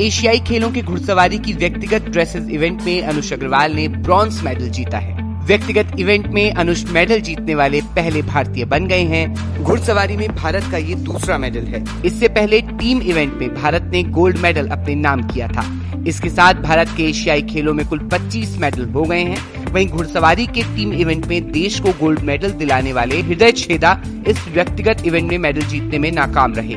एशियाई खेलों के घुड़सवारी की व्यक्तिगत ड्रेसेस इवेंट में अनुष अग्रवाल ने ब्रॉन्ज मेडल जीता है। व्यक्तिगत इवेंट में अनुष मेडल जीतने वाले पहले भारतीय बन गए हैं। घुड़सवारी में भारत का ये दूसरा मेडल है। इससे पहले टीम इवेंट में भारत ने गोल्ड मेडल अपने नाम किया था। इसके साथ भारत के एशियाई खेलों में कुल 25 मेडल हो गए हैं। वहीं घुड़सवारी के टीम इवेंट में देश को गोल्ड मेडल दिलाने वाले हृदय छेदा इस व्यक्तिगत इवेंट में मेडल जीतने में नाकाम रहे।